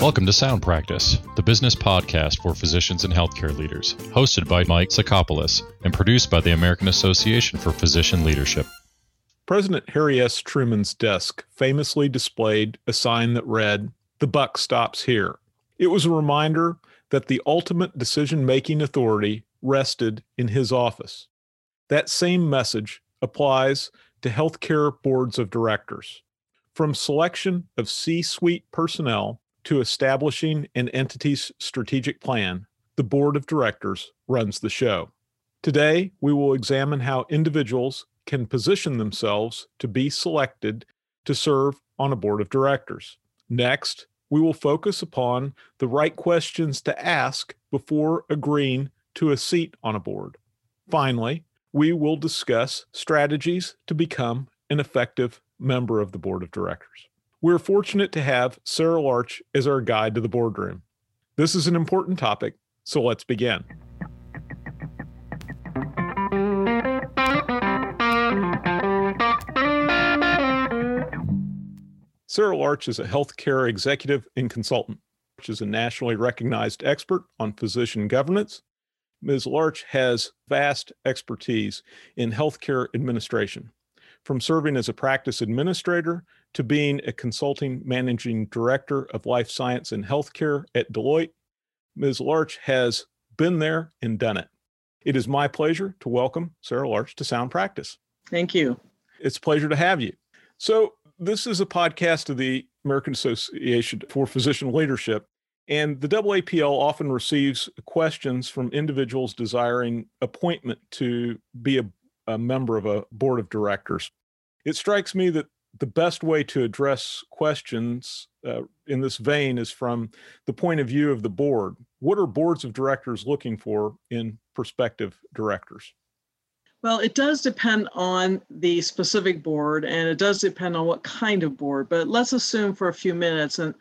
Welcome to Sound Practice, the business podcast for physicians and healthcare leaders, hosted by Mike Sacopulos and produced by the American Association for Physician Leadership. President Harry S. Truman's desk famously displayed a sign that read, The buck stops here. It was a reminder that the ultimate decision making authority rested in his office. That same message applies to healthcare boards of directors. From selection of C suite personnel to establishing an entity's strategic plan, the board of directors runs the show. Today, we will examine how individuals can position themselves to be selected to serve on a board of directors. Next, we will focus upon the right questions to ask before agreeing to a seat on a board. Finally, we will discuss strategies to become an effective member of the board of directors. We're fortunate to have Sara Larch as our guide to the boardroom. This is an important topic, so let's begin. Sara Larch is a healthcare executive and consultant. She is a nationally recognized expert on physician governance. Ms. Larch has vast expertise in healthcare administration, from serving as a practice administrator to being a consulting managing director of life science and healthcare at Deloitte. Ms. Larch has been there and done it. It is my pleasure to welcome Sara Larch to Sound Practice. Thank you. It's a pleasure to have you. So, this is a podcast of the American Association for Physician Leadership. And the AAPL often receives questions from individuals desiring appointment to be a, a member of a board of directors. It strikes me that the best way to address questions uh, in this vein is from the point of view of the board. What are boards of directors looking for in prospective directors? Well, it does depend on the specific board and it does depend on what kind of board. But let's assume for a few minutes and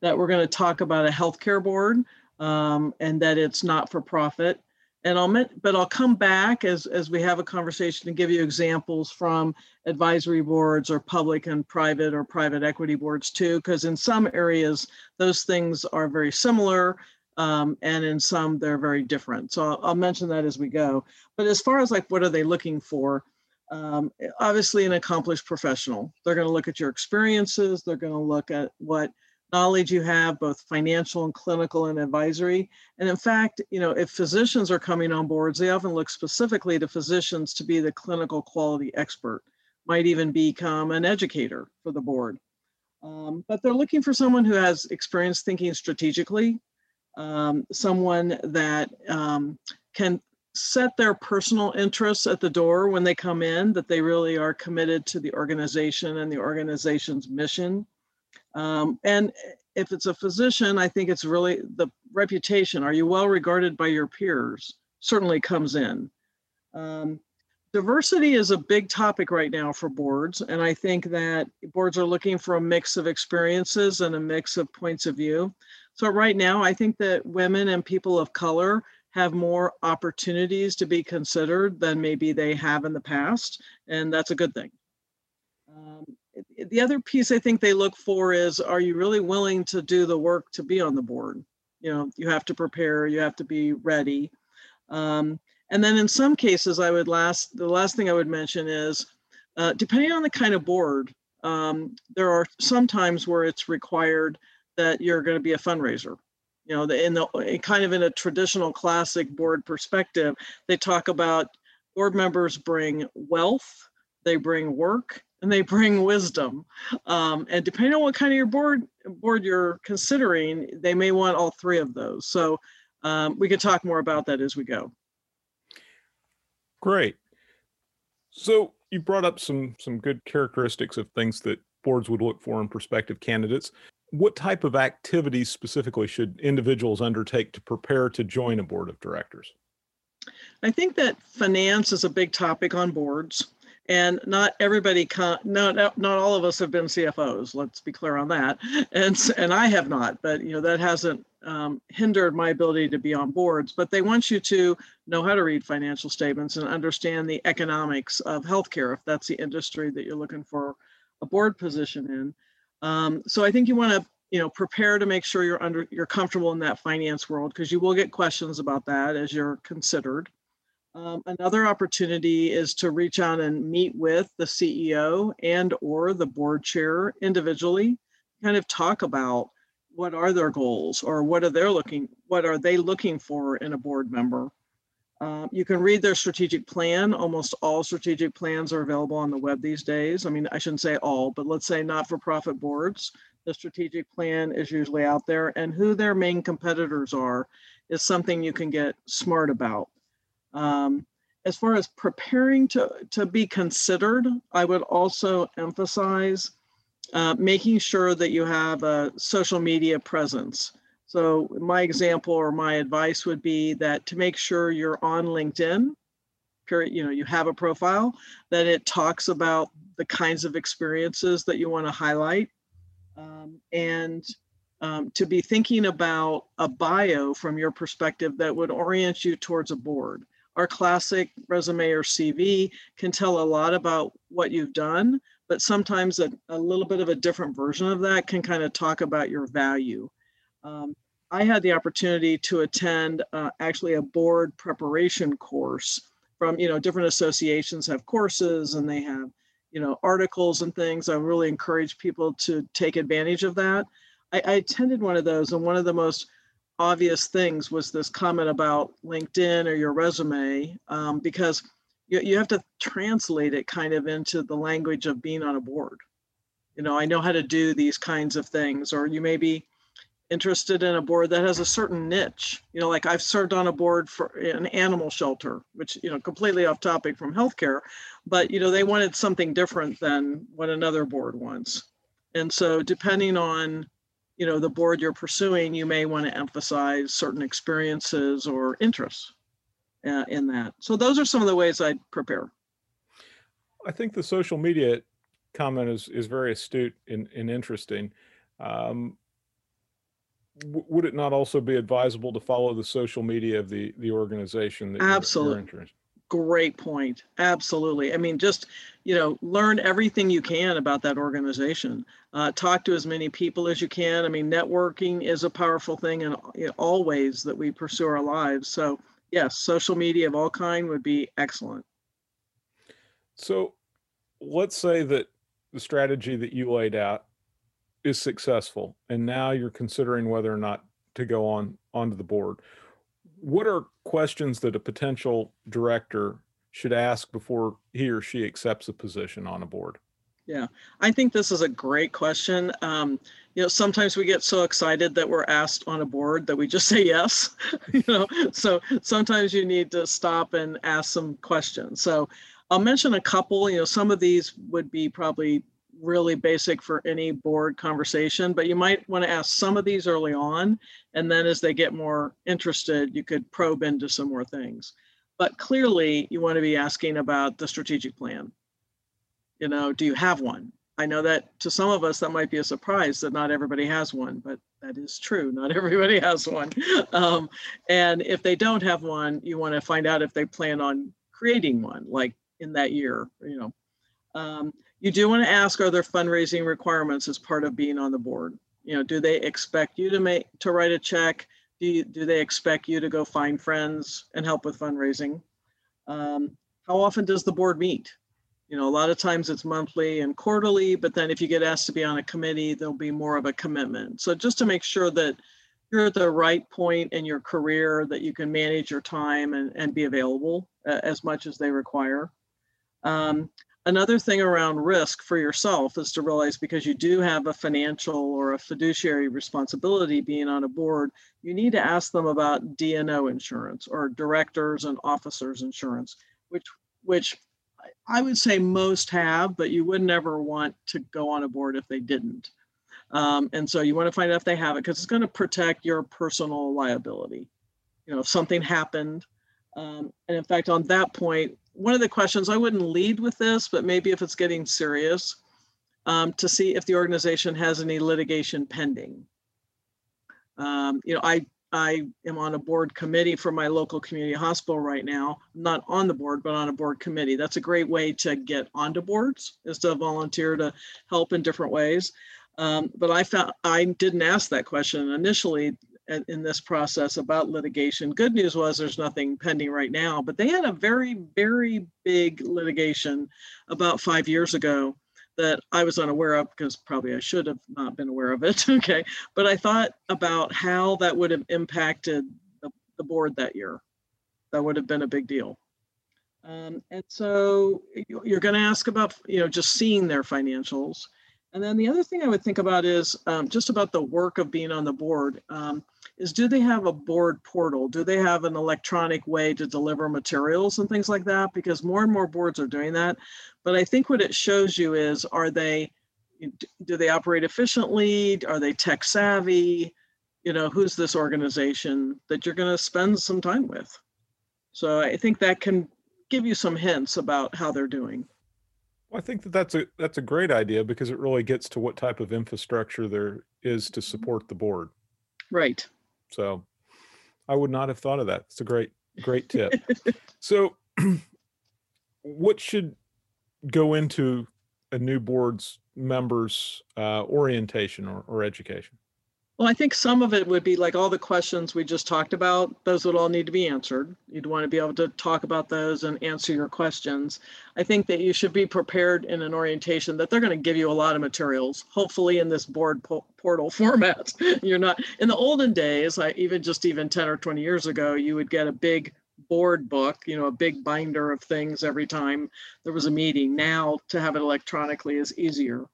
that we're going to talk about a healthcare board um, and that it's not for profit and I'll but I'll come back as as we have a conversation and give you examples from advisory boards or public and private or private equity boards too, because in some areas those things are very similar, um, and in some they're very different. So I'll, I'll, mention that as we go. But as far as like what are they looking for? Um, obviously, an accomplished professional. They're going to look at your experiences. They're going to look at what knowledge you have, both financial and clinical and advisory. And in fact, you know, if physicians are coming on boards, they often look specifically to physicians to be the clinical quality expert, might even become an educator for the board. Um, but they're looking for someone who has experience thinking strategically, um, someone that um, can set their personal interests at the door when they come in, that they really are committed to the organization and the organization's mission um, and if it's a physician, I think it's really the reputation. Are you well regarded by your peers? Certainly comes in. Um, diversity is a big topic right now for boards, and I think that boards are looking for a mix of experiences and a mix of points of view. So right now, I think that women and people of color have more opportunities to be considered than maybe they have in the past, and that's a good thing. Um, the other piece I think they look for is are you really willing to do the work to be on the board? You know, you have to prepare, you have to be ready. Um, and then in some cases, I would last, the last thing I would mention is uh, depending on the kind of board, um, there are some times where it's required that you're going to be a fundraiser. You know, in the in kind of in a traditional classic board perspective, they talk about board members bring wealth, they bring work, and they bring wisdom. Um, and depending on what kind of your board board you're considering, they may want all three of those. So um, we can talk more about that as we go. Great. So you brought up some some good characteristics of things that boards would look for in prospective candidates. What type of activities specifically should individuals undertake to prepare to join a board of directors? I think that finance is a big topic on boards and not everybody con- no, no not all of us have been cfos let's be clear on that. And and i have not but you know that hasn't um, hindered my ability to be on boards. But they want you to know how to read financial statements and understand the economics of healthcare if that's the industry that you're looking for a board position in. Um, so i think you want to you know, prepare to make sure you're under you're comfortable in that finance world because you will get questions about that as you're considered. Um, another opportunity is to reach out and meet with the CEO and or the board chair individually, kind of talk about what are their goals or what are they looking what are they looking for in a board member. Um, you can read their strategic plan. Almost all strategic plans are available on the web these days. I mean, I shouldn't say all, but let's say not-for-profit boards. The strategic plan is usually out there, and who their main competitors are is something you can get smart about. Um, as far as preparing to, to be considered, I would also emphasize uh, making sure that you have a social media presence. So my example or my advice would be that to make sure you're on LinkedIn, you know, you have a profile, that it talks about the kinds of experiences that you want to highlight. Um, and um, to be thinking about a bio from your perspective that would orient you towards a board. Our classic resume or CV can tell a lot about what you've done, but sometimes a, a little bit of a different version of that can kind of talk about your value. Um, I had the opportunity to attend uh, actually a board preparation course from, you know, different associations have courses and they have, you know, articles and things. I really encourage people to take advantage of that. I, I attended one of those and one of the most obvious things was this comment about LinkedIn or your resume, um, because you, you have to translate it kind of into the language of being on a board. You know, I know how to do these kinds of things, or you may be interested in a board that has a certain niche. You know, like I've served on a board for an animal shelter, which, you know, completely off topic from healthcare, but, you know, they wanted something different than what another board wants. And so depending on, you know, the board you're pursuing, you may want to emphasize certain experiences or interests uh, in that. So those are some of the ways I'd prepare. I think the social media comment is is very astute and, and interesting. Um, w- would it not also be advisable to follow the social media of the the organization that Absolutely. You're, you're Great point. Absolutely. I mean, just you know, learn everything you can about that organization. Uh, talk to as many people as you can. I mean, networking is a powerful thing in, in all ways that we pursue our lives. So yes, social media of all kind would be excellent. So let's say that the strategy that you laid out is successful and now you're considering whether or not to go on onto the board. What are questions that a potential director should ask before he or she accepts a position on a board? Yeah, I think this is a great question. Um, you know, sometimes we get so excited that we're asked on a board that we just say yes. you know, so sometimes you need to stop and ask some questions. So I'll mention a couple. You know, some of these would be probably really basic for any board conversation, but you might want to ask some of these early on, and then as they get more interested, you could probe into some more things. But clearly, you want to be asking about the strategic plan you know, do you have one? I know that to some of us that might be a surprise that not everybody has one, but that is true. Not everybody has one. Um, and if they don't have one, you want to find out if they plan on creating one, like in that year. You know, um, you do want to ask: Are there fundraising requirements as part of being on the board? You know, do they expect you to make to write a check? Do you, do they expect you to go find friends and help with fundraising? Um, how often does the board meet? you know, a lot of times it's monthly and quarterly, but then if you get asked to be on a committee, there'll be more of a commitment. So just to make sure that you're at the right point in your career that you can manage your time and, and be available uh, as much as they require. Um, another thing around risk for yourself is to realize because you do have a financial or a fiduciary responsibility being on a board, you need to ask them about D&O insurance or directors and officers insurance, which which I would say most have, but you would never want to go on a board if they didn't. Um, and so you want to find out if they have it because it's going to protect your personal liability. You know, if something happened. Um, and in fact, on that point, one of the questions I wouldn't lead with this, but maybe if it's getting serious, um, to see if the organization has any litigation pending. Um, you know, I I am on a board committee for my local community hospital right now. I'm not on the board, but on a board committee. That's a great way to get onto boards is to volunteer to help in different ways. Um, but I found I didn't ask that question initially in this process about litigation. Good news was there's nothing pending right now, but they had a very, very big litigation about five years ago that I was unaware of because probably I should have not been aware of it. okay. But I thought about how that would have impacted the, the board that year. That would have been a big deal. Um, and so you're going to ask about, you know, just seeing their financials. And then the other thing I would think about is um, just about the work of being on the board. Um, is do they have a board portal? Do they have an electronic way to deliver materials and things like that? Because more and more boards are doing that. But I think what it shows you is are they, do they operate efficiently? Are they tech savvy? You know, who's this organization that you're going to spend some time with? So I think that can give you some hints about how they're doing. I think that that's a that's a great idea because it really gets to what type of infrastructure there is to mm-hmm. support the board. Right. So I would not have thought of that. It's a great great tip. so what should go into a new board's members uh, orientation or, or education? Well, I think some of it would be like all the questions we just talked about, those would all need to be answered. You'd want to be able to talk about those and answer your questions. I think that you should be prepared in an orientation that they're going to give you a lot of materials, hopefully in this board po- portal format. You're not in the olden days, like even just even 10 or 20 years ago, you would get a big board book, you know, a big binder of things every time there was a meeting. Now to have it electronically is easier.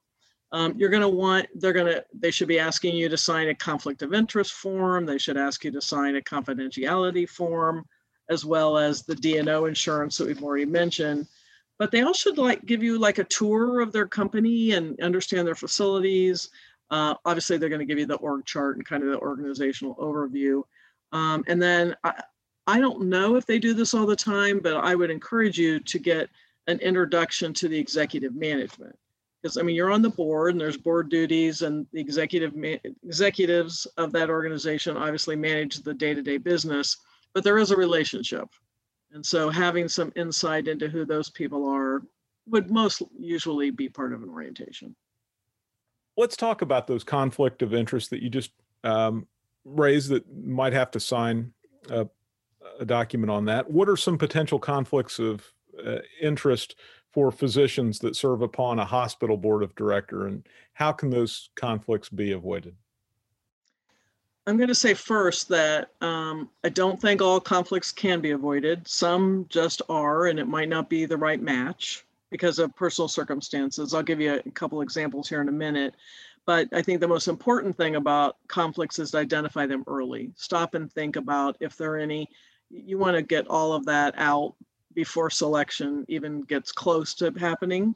Um, you're going to want, they're going to, they should be asking you to sign a conflict of interest form. They should ask you to sign a confidentiality form, as well as the D&O insurance that we've already mentioned. But they all should like give you like a tour of their company and understand their facilities. Uh, obviously, they're going to give you the org chart and kind of the organizational overview. Um, and then I, I don't know if they do this all the time, but I would encourage you to get an introduction to the executive management because I mean you're on the board and there's board duties and the executive executives of that organization obviously manage the day-to-day business, but there is a relationship. And so having some insight into who those people are would most usually be part of an orientation. Let's talk about those conflict of interest that you just um, raised that might have to sign a, a, document on that. What are some potential conflicts of uh, interest for physicians that serve upon a hospital board of director and how can those conflicts be avoided? I'm going to say first that um, i don't think all conflicts can be avoided. Some just are and it might not be the right match because of personal circumstances. I'll give you a couple examples here in a minute. But i think the most important thing about conflicts is to identify them early. Stop and think about if there are any you want to get all of that out before selection even gets close to happening?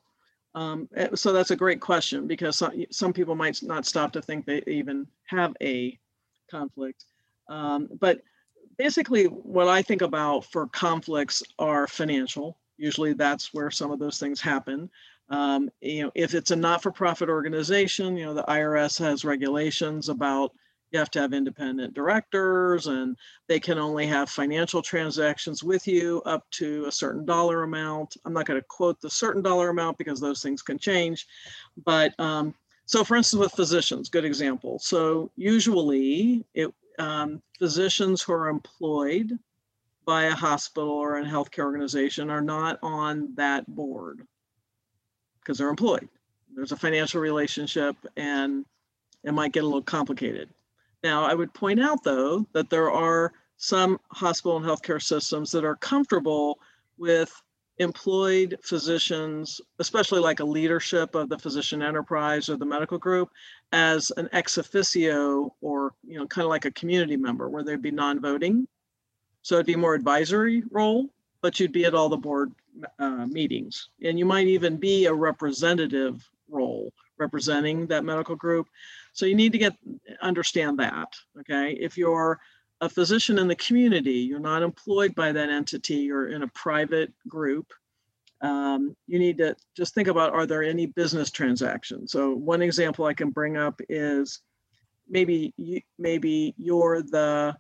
Um, eh, so that's a great question because some, some people might not stop to think they even have a conflict. Um, but basically, what I think about for conflicts are financial. Usually, that's where some of those things happen. Um, you know, if it's a not-for-profit organization, you know, the IRS has regulations about you have to have independent directors and they can only have financial transactions with you up to a certain dollar amount. I'm not going to quote the certain dollar amount because those things can change but um, so for instance with physicians good example. So usually it um, physicians who are employed by a hospital or a healthcare organization are not on that board because they're employed. There's a financial relationship and it might get a little complicated now, I would point out, though, that there are some hospital and healthcare systems that are comfortable with employed physicians, especially like a leadership of the physician enterprise or the medical group, as an ex officio or you know kind of like a community member where they'd be non-voting. So it'd be more advisory role, but you'd be at all the board uh, meetings, and you might even be a representative role representing that medical group. So you need to get understand that. Okay. If you're a physician in the community, you're not employed by that entity, you're in a private group. Um, you need to just think about are there any business transactions? So one example I can bring up is maybe you, maybe you're the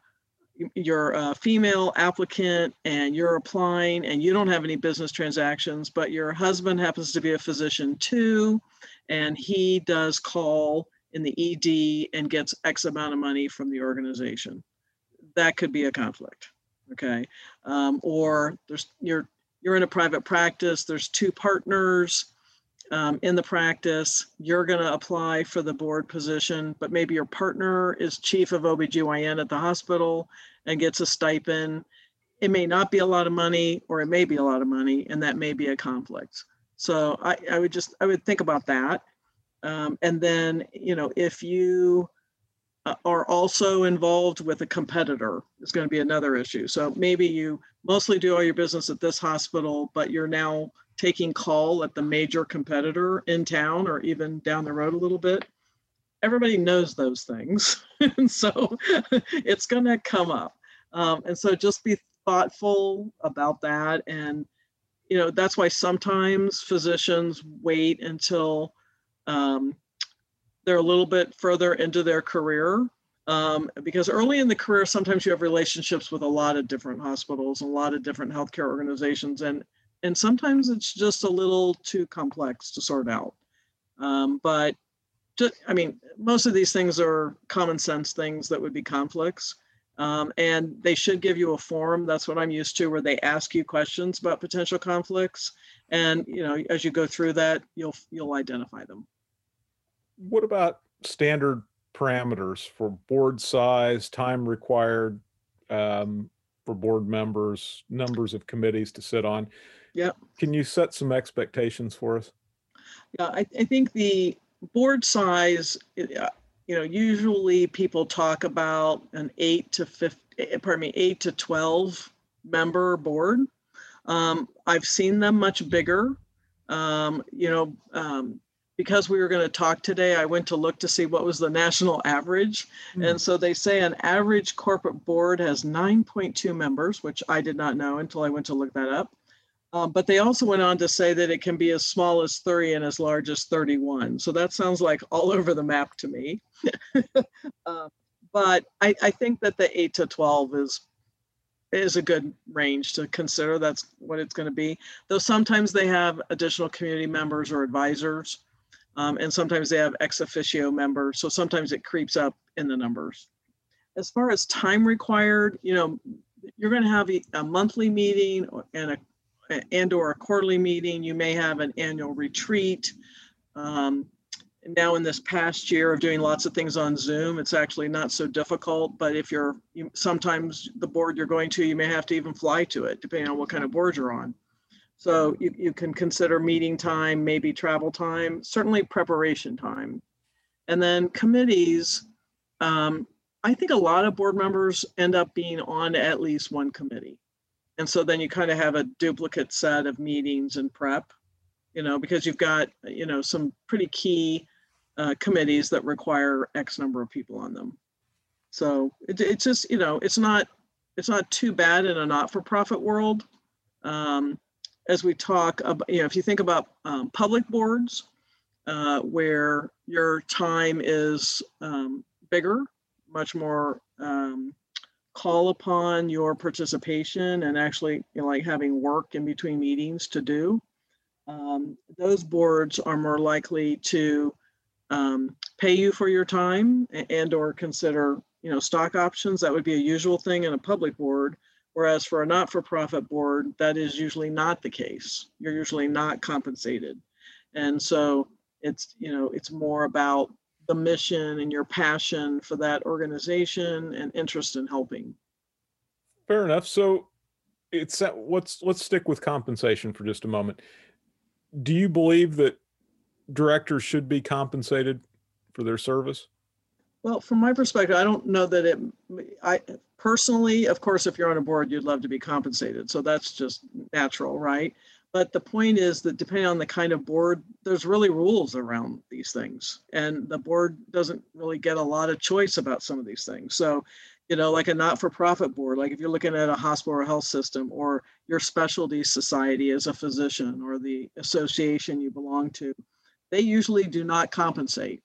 you're a female applicant and you're applying and you don't have any business transactions, but your husband happens to be a physician too, and he does call in the ED and gets X amount of money from the organization. That could be a conflict. Okay. Um, or there's you're you're in a private practice, there's two partners um, in the practice, you're going to apply for the board position, but maybe your partner is chief of OBGYN at the hospital and gets a stipend. It may not be a lot of money, or it may be a lot of money, and that may be a conflict. So I, I would just, I would think about that. Um, and then, you know, if you uh, are also involved with a competitor, it's going to be another issue. So maybe you mostly do all your business at this hospital, but you're now taking call at the major competitor in town or even down the road a little bit. Everybody knows those things. and so it's going to come up. Um, and so just be thoughtful about that. And, you know, that's why sometimes physicians wait until um, they're a little bit further into their career. Um, because early in the career, sometimes you have relationships with a lot of different hospitals, a lot of different healthcare organizations, and and sometimes it's just a little too complex to sort out. Um, but just, I mean, most of these things are common sense things that would be conflicts. Um, and they should give you a form. That's what I'm used to, where they ask you questions about potential conflicts. And you know, as you go through that, you'll you'll identify them. What about standard parameters for board size, time required um, for board members, numbers of committees to sit on? Yep. Can you set some expectations for us? Yeah, I, I think the board size, uh, you know, usually people talk about an eight to 50, eh, pardon me, eight to 12 member board. Um, I've seen them much bigger. Um, you know, um, because we were going to talk today, I went to look to see what was the national average. Mm. And so they say an average corporate board has 9.2 members, which I did not know until I went to look that up. Um, but they also went on to say that it can be as small as 30 and as large as 31. So that sounds like all over the map to me. uh, but I, I, think that the 8 to 12 is is a good range to consider. That's what it's going to be. Though sometimes they have additional community members or advisors, um, and sometimes they have ex officio members. So sometimes it creeps up in the numbers. As far as time required, you know, you're going to have a monthly meeting and a and or a quarterly meeting. You may have an annual retreat. Um, now in this past year of doing lots of things on Zoom, it's actually not so difficult. But if you're you, sometimes the board you're going to, you may have to even fly to it, depending on what kind of board you're on. So you, you can consider meeting time, maybe travel time, certainly preparation time. And then committees, um, I think a lot of board members end up being on at least one committee. And so then you kind of have a duplicate set of meetings and prep, you know, because you've got, you know, some pretty key uh, committees that require X number of people on them. So it, it's just, you know, it's not, it's not too bad in a not-for-profit world. Um, as we talk about, you know, if you think about um, public boards, uh, where your time is um, bigger, much more um, call upon your participation and actually you know, like having work in between meetings to do, um, those boards are more likely to um, pay you for your time and or consider you know stock options. That would be a usual thing in a public board. Whereas for a not-for-profit board, that is usually not the case. You're usually not compensated. And so it's, you know, it's more about the mission and your passion for that organization and interest in helping. Fair enough. So it's let's let's stick with compensation for just a moment. Do you believe that directors should be compensated for their service? Well, from my perspective, I don't know that it. I personally, of course, if you're on a board, you'd love to be compensated. So that's just natural, right? But the point is that depending on the kind of board, there's really rules around these things. And the board doesn't really get a lot of choice about some of these things. So, you know, like a not for profit board, like if you're looking at a hospital or health system or your specialty society as a physician or the association you belong to, they usually do not compensate.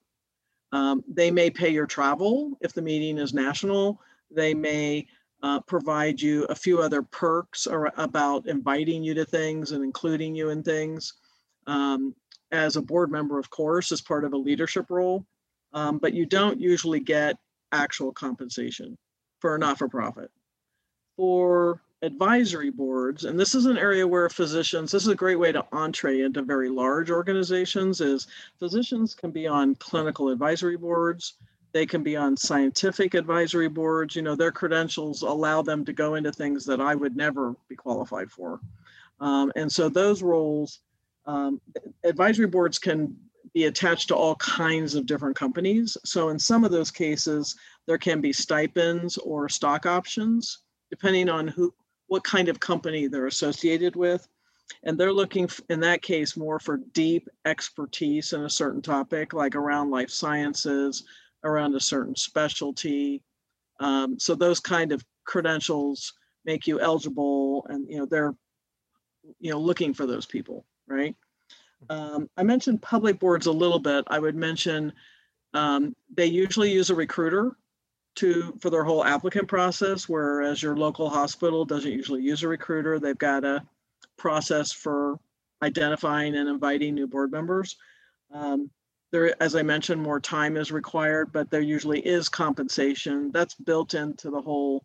Um, they may pay your travel if the meeting is national. They may uh, provide you a few other perks or about inviting you to things and including you in things. Um, as a board member, of course, as part of a leadership role, um, but you don't usually get actual compensation for a not-for-profit. For advisory boards, and this is an area where physicians, this is a great way to entree into very large organizations, is physicians can be on clinical advisory boards, they can be on scientific advisory boards. You know, their credentials allow them to go into things that I would never be qualified for. Um, and so those roles, um, advisory boards can be attached to all kinds of different companies. So in some of those cases, there can be stipends or stock options, depending on who, what kind of company they're associated with. And they're looking in that case more for deep expertise in a certain topic, like around life sciences, around a certain specialty. Um, so those kind of credentials make you eligible, and you know they're you know looking for those people, right? Um, I mentioned public boards a little bit. I would mention um, they usually use a recruiter to for their whole applicant process, whereas your local hospital doesn't usually use a recruiter. They've got a process for identifying and inviting new board members. Um, there, as I mentioned, more time is required, but there usually is compensation that's built into the whole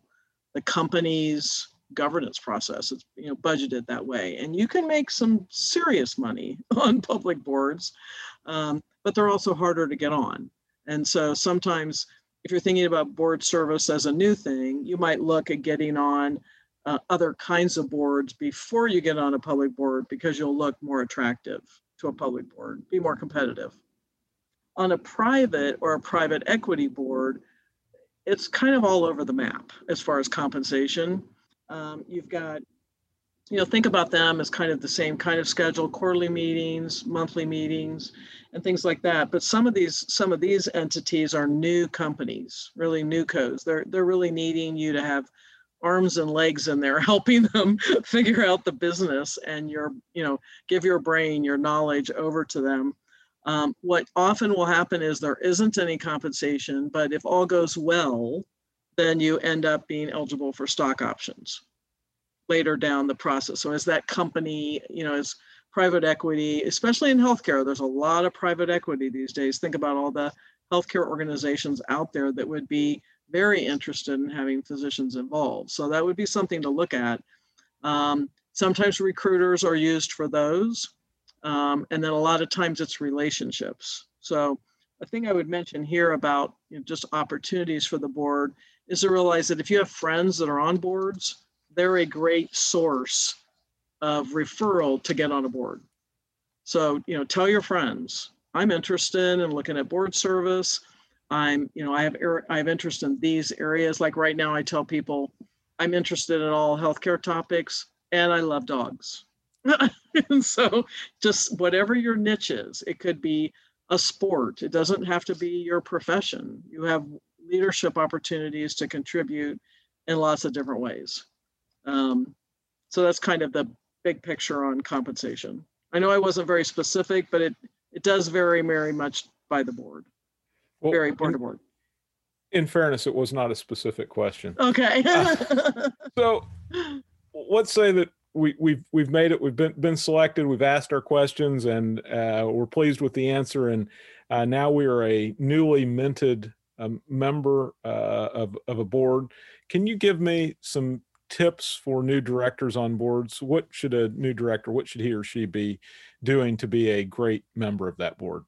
the company's governance process. It's you know budgeted that way, and you can make some serious money on public boards, um, but they're also harder to get on. And so sometimes, if you're thinking about board service as a new thing, you might look at getting on uh, other kinds of boards before you get on a public board because you'll look more attractive to a public board, be more competitive on a private or a private equity board, it's kind of all over the map as far as compensation. Um, you've got, you know, think about them as kind of the same kind of schedule, quarterly meetings, monthly meetings, and things like that. But some of these some of these entities are new companies, really new codes. They're they're really needing you to have arms and legs in there helping them figure out the business and your you know give your brain your knowledge over to them um, what often will happen is there isn't any compensation, but if all goes well, then you end up being eligible for stock options later down the process. So as that company, you know, as private equity, especially in healthcare, there's a lot of private equity these days. Think about all the healthcare organizations out there that would be very interested in having physicians involved. So that would be something to look at. Um, sometimes recruiters are used for those. Um, and then a lot of times it's relationships. So a thing I would mention here about you know, just opportunities for the board is to realize that if you have friends that are on boards, they're a great source of referral to get on a board. So, you know, tell your friends, I'm interested in looking at board service. I'm, you know, I have I have interest in these areas. Like right now, I tell people I'm interested in all healthcare topics and I love dogs. and so just whatever your niche is, it could be a sport. It doesn't have to be your profession. You have leadership opportunities to contribute in lots of different ways. Um, so that's kind of the big picture on compensation. I know I wasn't very specific, but it it does vary very much by the board. Well, very board to board. In fairness, it was not a specific question. Okay. uh, so let's say that we, we've we've made it. We've been been selected. We've asked our questions, and uh, we're pleased with the answer. And uh, now we are a newly minted um, member uh, of of a board. Can you give me some tips for new directors on boards? What should a new director? What should he or she be doing to be a great member of that board?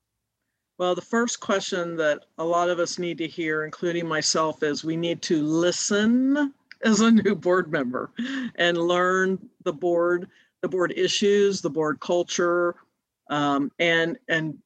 Well, the first question that a lot of us need to hear, including myself, is we need to listen as a new board member and learn the board, the board issues, the board culture, um, and and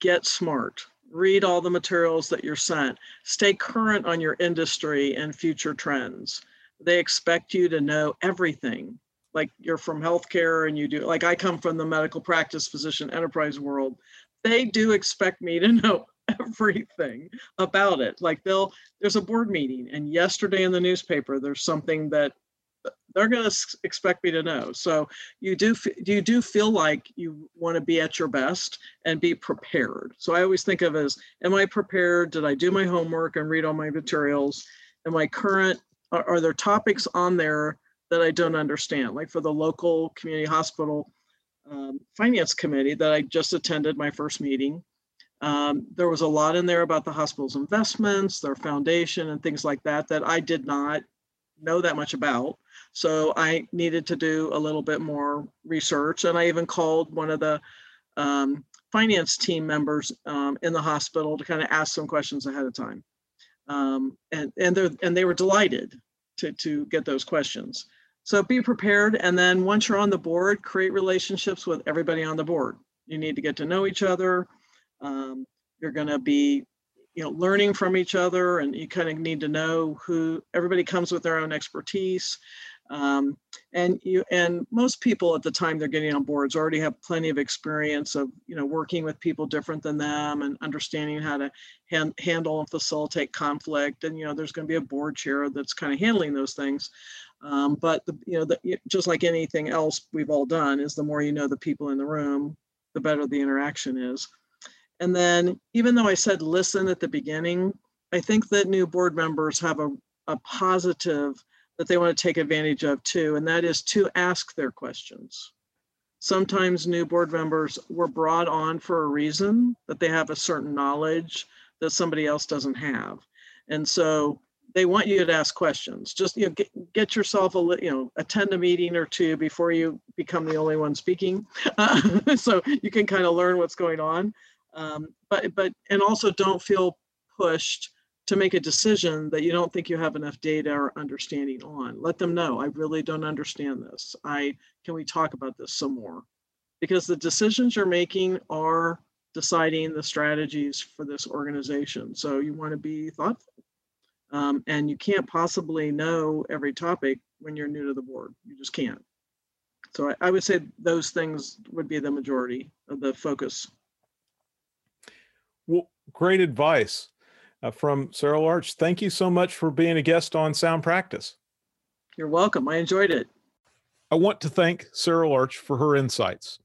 get smart. Read all the materials that you're sent. Stay current on your industry and future trends. They expect you to know everything. Like you're from healthcare and you do, like I come from the medical practice physician enterprise world. They do expect me to know everything about it. Like they'll there's a board meeting, and yesterday in the newspaper there's something that they're going to expect me to know. So you do you do feel like you want to be at your best and be prepared. So I always think of as am I prepared? Did I do my homework and read all my materials? Am I current? Are, are there topics on there that I don't understand? Like for the local community hospital um, finance committee that I just attended my first meeting Um, there was a lot in there about the hospital's investments, their foundation, and things like that that I did not know that much about. So I needed to do a little bit more research. And I even called one of the um, finance team members um, in the hospital to kind of ask some questions ahead of time. Um, and and they and they were delighted to to get those questions. So be prepared, and then once you're on the board, create relationships with everybody on the board. You need to get to know each other. Um, you're going to be, you know, learning from each other, and you kind of need to know who everybody comes with their own expertise. Um, and you and most people at the time they're getting on boards already have plenty of experience of you know working with people different than them and understanding how to hand, handle and facilitate conflict. And you know there's going to be a board chair that's kind of handling those things. Um, but the, you know the, just like anything else we've all done is the more you know the people in the room the better the interaction is and then even though i said listen at the beginning i think that new board members have a, a positive that they want to take advantage of too, and that is to ask their questions. Sometimes new board members were brought on for a reason that they have a certain knowledge that somebody else doesn't have. And so they want you to ask questions. Just you know, get, get yourself a you know attend a meeting or two before you become the only one speaking, so you can kind of learn what's going on. Um, but but and also don't feel pushed to make a decision that you don't think you have enough data or understanding on. Let them know, I really don't understand this. I can we talk about this some more? Because the decisions you're making are deciding the strategies for this organization. So you want to be thoughtful. Um, and you can't possibly know every topic when you're new to the board. You just can't. So I, I would say those things would be the majority of the focus. Well, great advice uh, from Sara Larch. Thank you so much for being a guest on Sound Practice. You're welcome. I enjoyed it. I want to thank Sara Larch for her insights.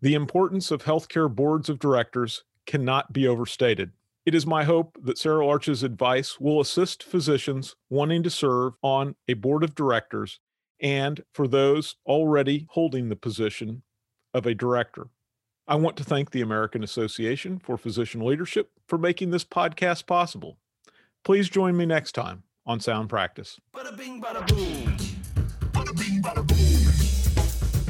The importance of healthcare boards of directors cannot be overstated. It is my hope that Sara Larch's advice will assist physicians wanting to serve on a board of directors and for those already holding the position of a director. I want to thank the American Association for Physician Leadership for making this podcast possible. Please join me next time on Sound Practice.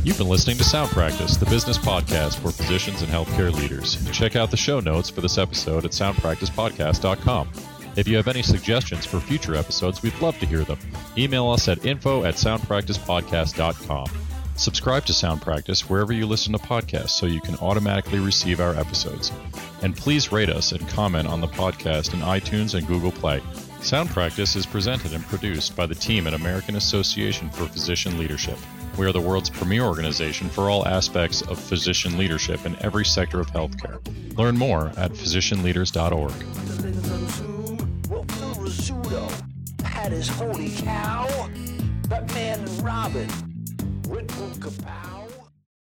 You've been listening to Sound Practice, the business podcast for physicians and healthcare leaders. Check out the show notes for this episode at soundpracticepodcast.com. If you have any suggestions for future episodes, we'd love to hear them. Email us at info at soundpracticepodcast.com. Subscribe to Sound Practice wherever you listen to podcasts so you can automatically receive our episodes. And please rate us and comment on the podcast in iTunes and Google Play. Sound Practice is presented and produced by the team at American Association for Physician Leadership. We are the world's premier organization for all aspects of physician leadership in every sector of healthcare. Learn more at physicianleaders.org. Holy cow! Robin. Red Kapow.